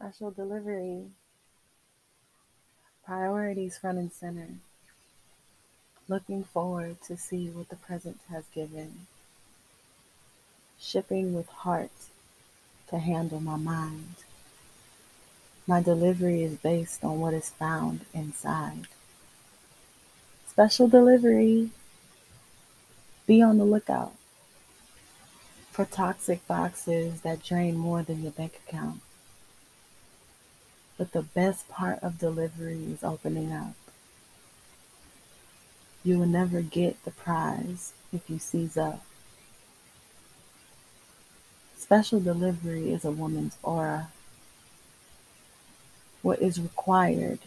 Special delivery. Priorities front and center. Looking forward to see what the present has given. Shipping with heart to handle my mind. My delivery is based on what is found inside. Special delivery. Be on the lookout for toxic boxes that drain more than your bank account. But the best part of delivery is opening up. You will never get the prize if you seize up. Special delivery is a woman's aura. What is required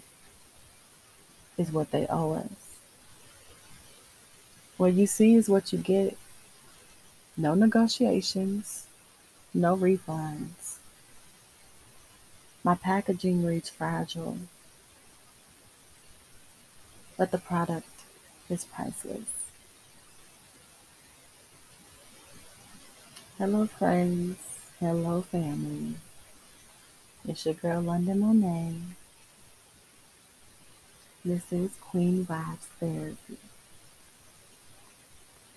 is what they owe us. What you see is what you get. No negotiations, no refunds. My packaging reads fragile, but the product is priceless. Hello, friends. Hello, family. It's your girl, London Monet. This is Queen Vibes Therapy.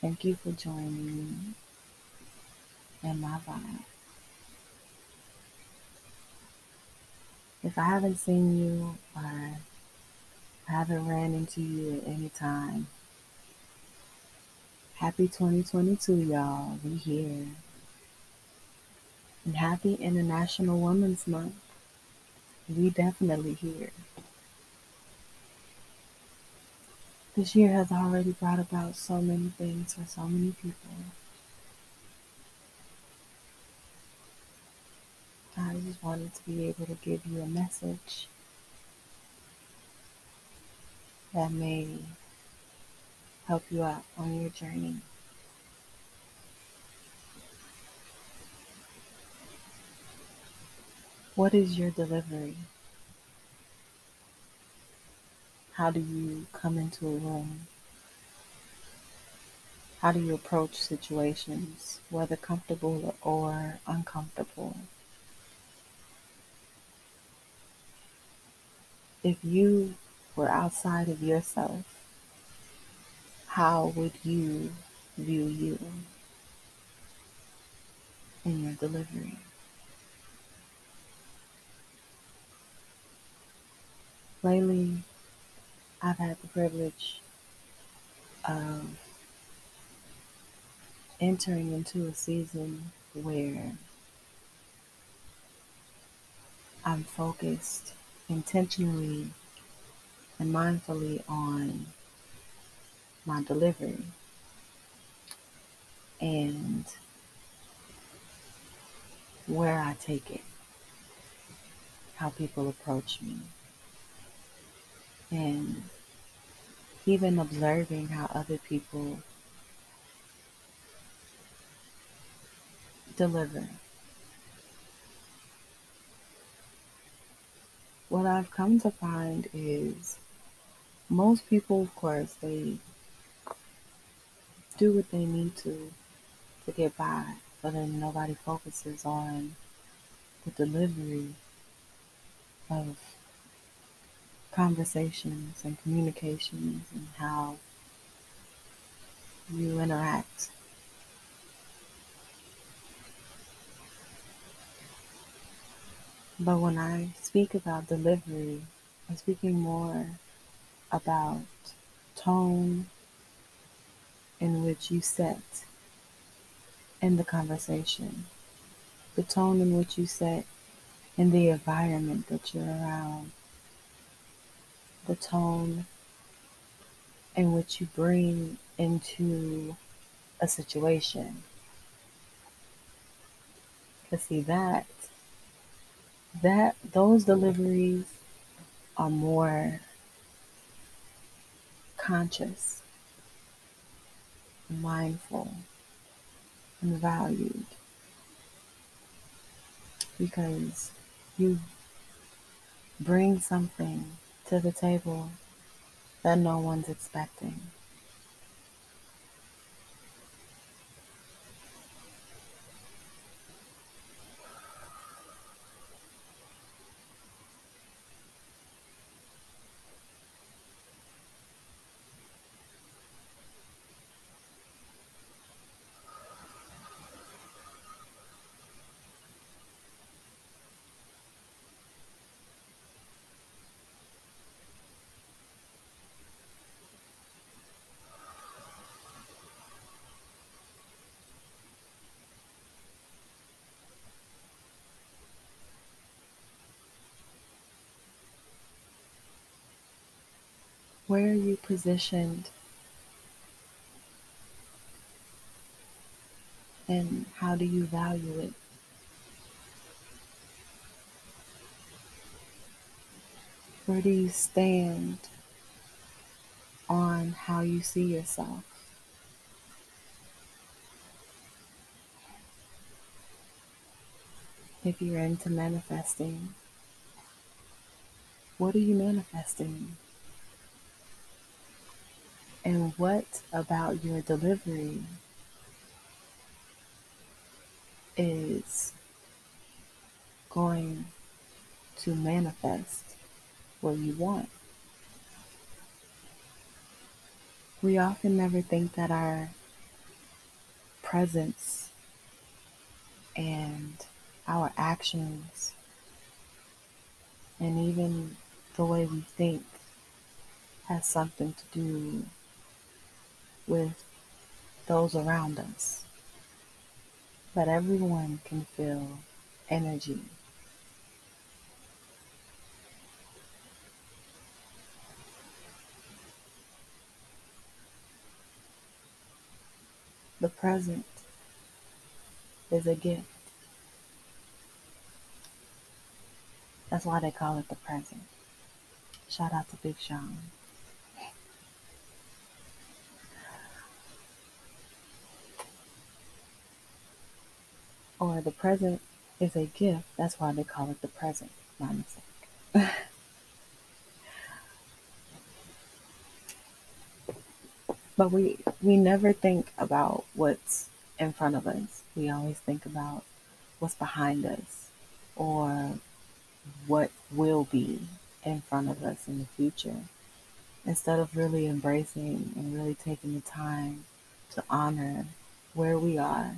Thank you for joining me and my vibe. If I haven't seen you or I haven't ran into you at any time, happy 2022, y'all. We here. And happy International Women's Month. We definitely here. This year has already brought about so many things for so many people. I just wanted to be able to give you a message that may help you out on your journey. What is your delivery? How do you come into a room? How do you approach situations, whether comfortable or uncomfortable? If you were outside of yourself, how would you view you in your delivery? Lately, I've had the privilege of entering into a season where I'm focused intentionally and mindfully on my delivery and where I take it, how people approach me, and even observing how other people deliver. What I've come to find is most people, of course, they do what they need to to get by, but then nobody focuses on the delivery of conversations and communications and how you interact But when I speak about delivery, I'm speaking more about tone in which you set in the conversation, the tone in which you set in the environment that you're around, the tone in which you bring into a situation. Because, see, that that those deliveries are more conscious, mindful, and valued because you bring something to the table that no one's expecting. Where are you positioned? And how do you value it? Where do you stand on how you see yourself? If you're into manifesting, what are you manifesting? And what about your delivery is going to manifest what you want? We often never think that our presence and our actions and even the way we think has something to do with those around us. But everyone can feel energy. The present is a gift. That's why they call it the present. Shout out to Big Sean. The present is a gift. That's why they call it the present. My mistake. but we we never think about what's in front of us. We always think about what's behind us or what will be in front of us in the future instead of really embracing and really taking the time to honor where we are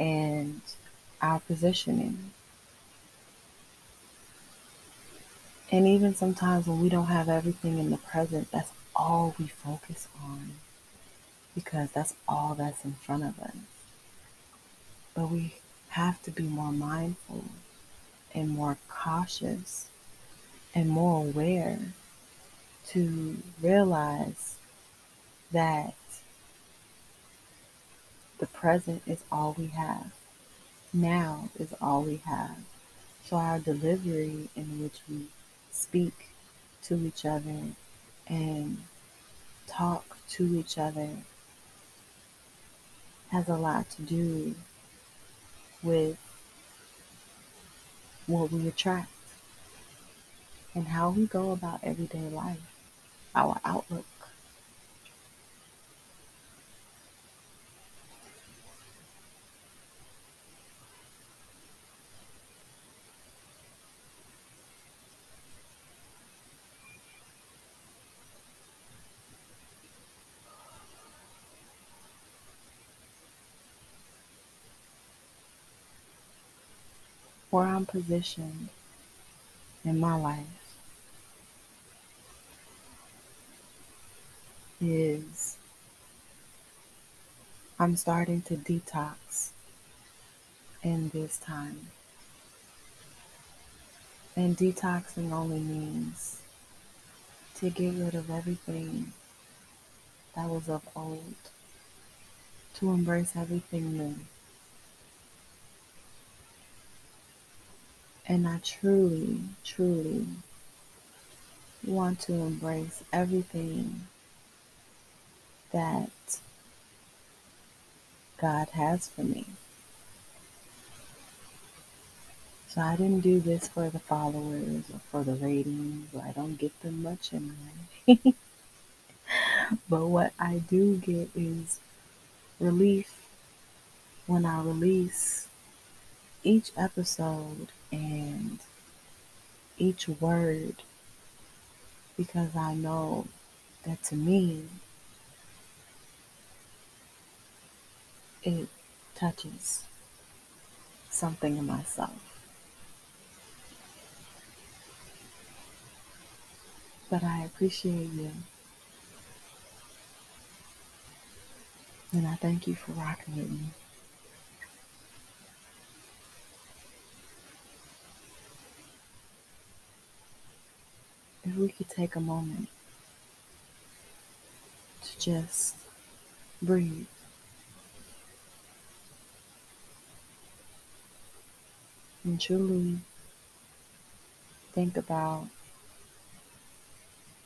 and our positioning. And even sometimes when we don't have everything in the present, that's all we focus on because that's all that's in front of us. But we have to be more mindful and more cautious and more aware to realize that the present is all we have. Now is all we have. So our delivery in which we speak to each other and talk to each other has a lot to do with what we attract and how we go about everyday life, our outlook. Where I'm positioned in my life is I'm starting to detox in this time. And detoxing only means to get rid of everything that was of old, to embrace everything new. And I truly, truly want to embrace everything that God has for me. So I didn't do this for the followers or for the ratings. I don't get them much anyway. but what I do get is relief when I release each episode and each word because I know that to me it touches something in myself. But I appreciate you. And I thank you for rocking with me. If we could take a moment to just breathe. And truly think about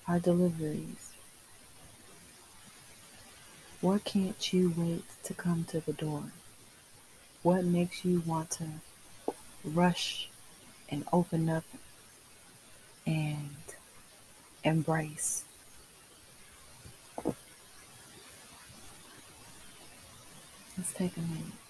our deliveries. What can't you wait to come to the door? What makes you want to rush and open up and embrace? Let's take a minute.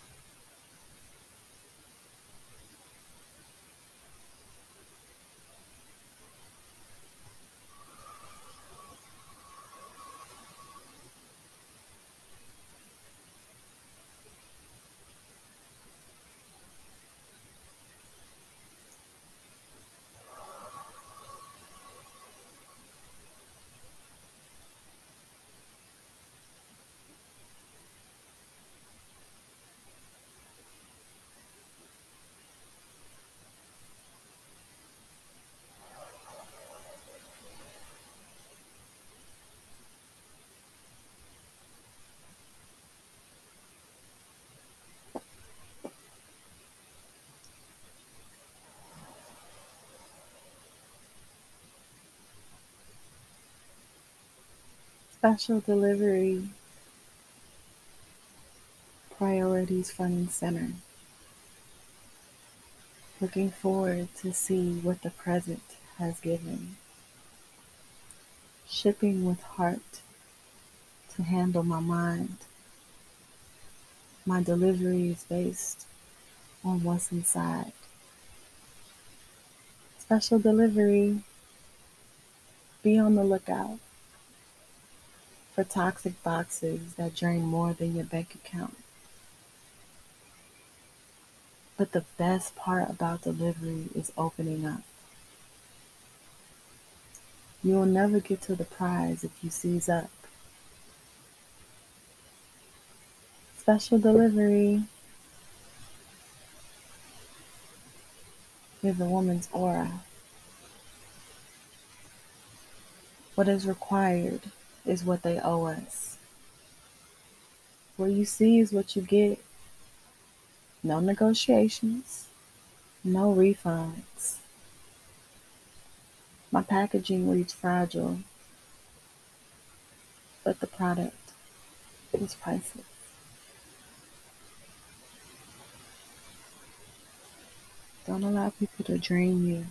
Special delivery priorities and center. Looking forward to see what the present has given. Shipping with heart to handle my mind. My delivery is based on what's inside. Special delivery. Be on the lookout for toxic boxes that drain more than your bank account. But the best part about delivery is opening up. You will never get to the prize if you seize up. Special delivery is a woman's aura. What is required is what they owe us. What you see is what you get. No negotiations, no refunds. My packaging reads fragile, but the product is priceless. Don't allow people to drain you.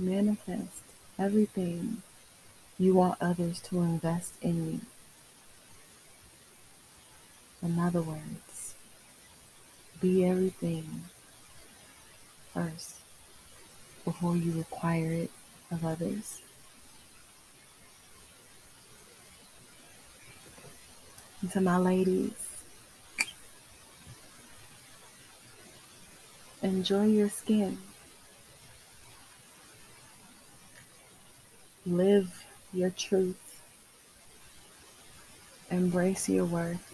Manifest everything you want others to invest in you. In other words, be everything first before you require it of others. And to my ladies, enjoy your skin. Live your truth. Embrace your worth.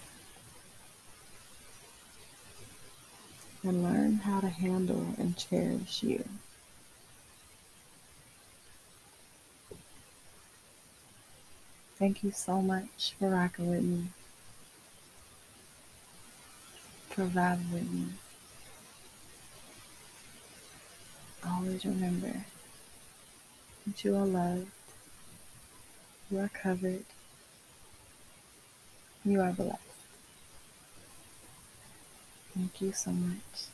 And learn how to handle and cherish you. Thank you so much for rocking with me, for vibing with me. Always remember that you are loved. You are covered. You are blessed. Thank you so much.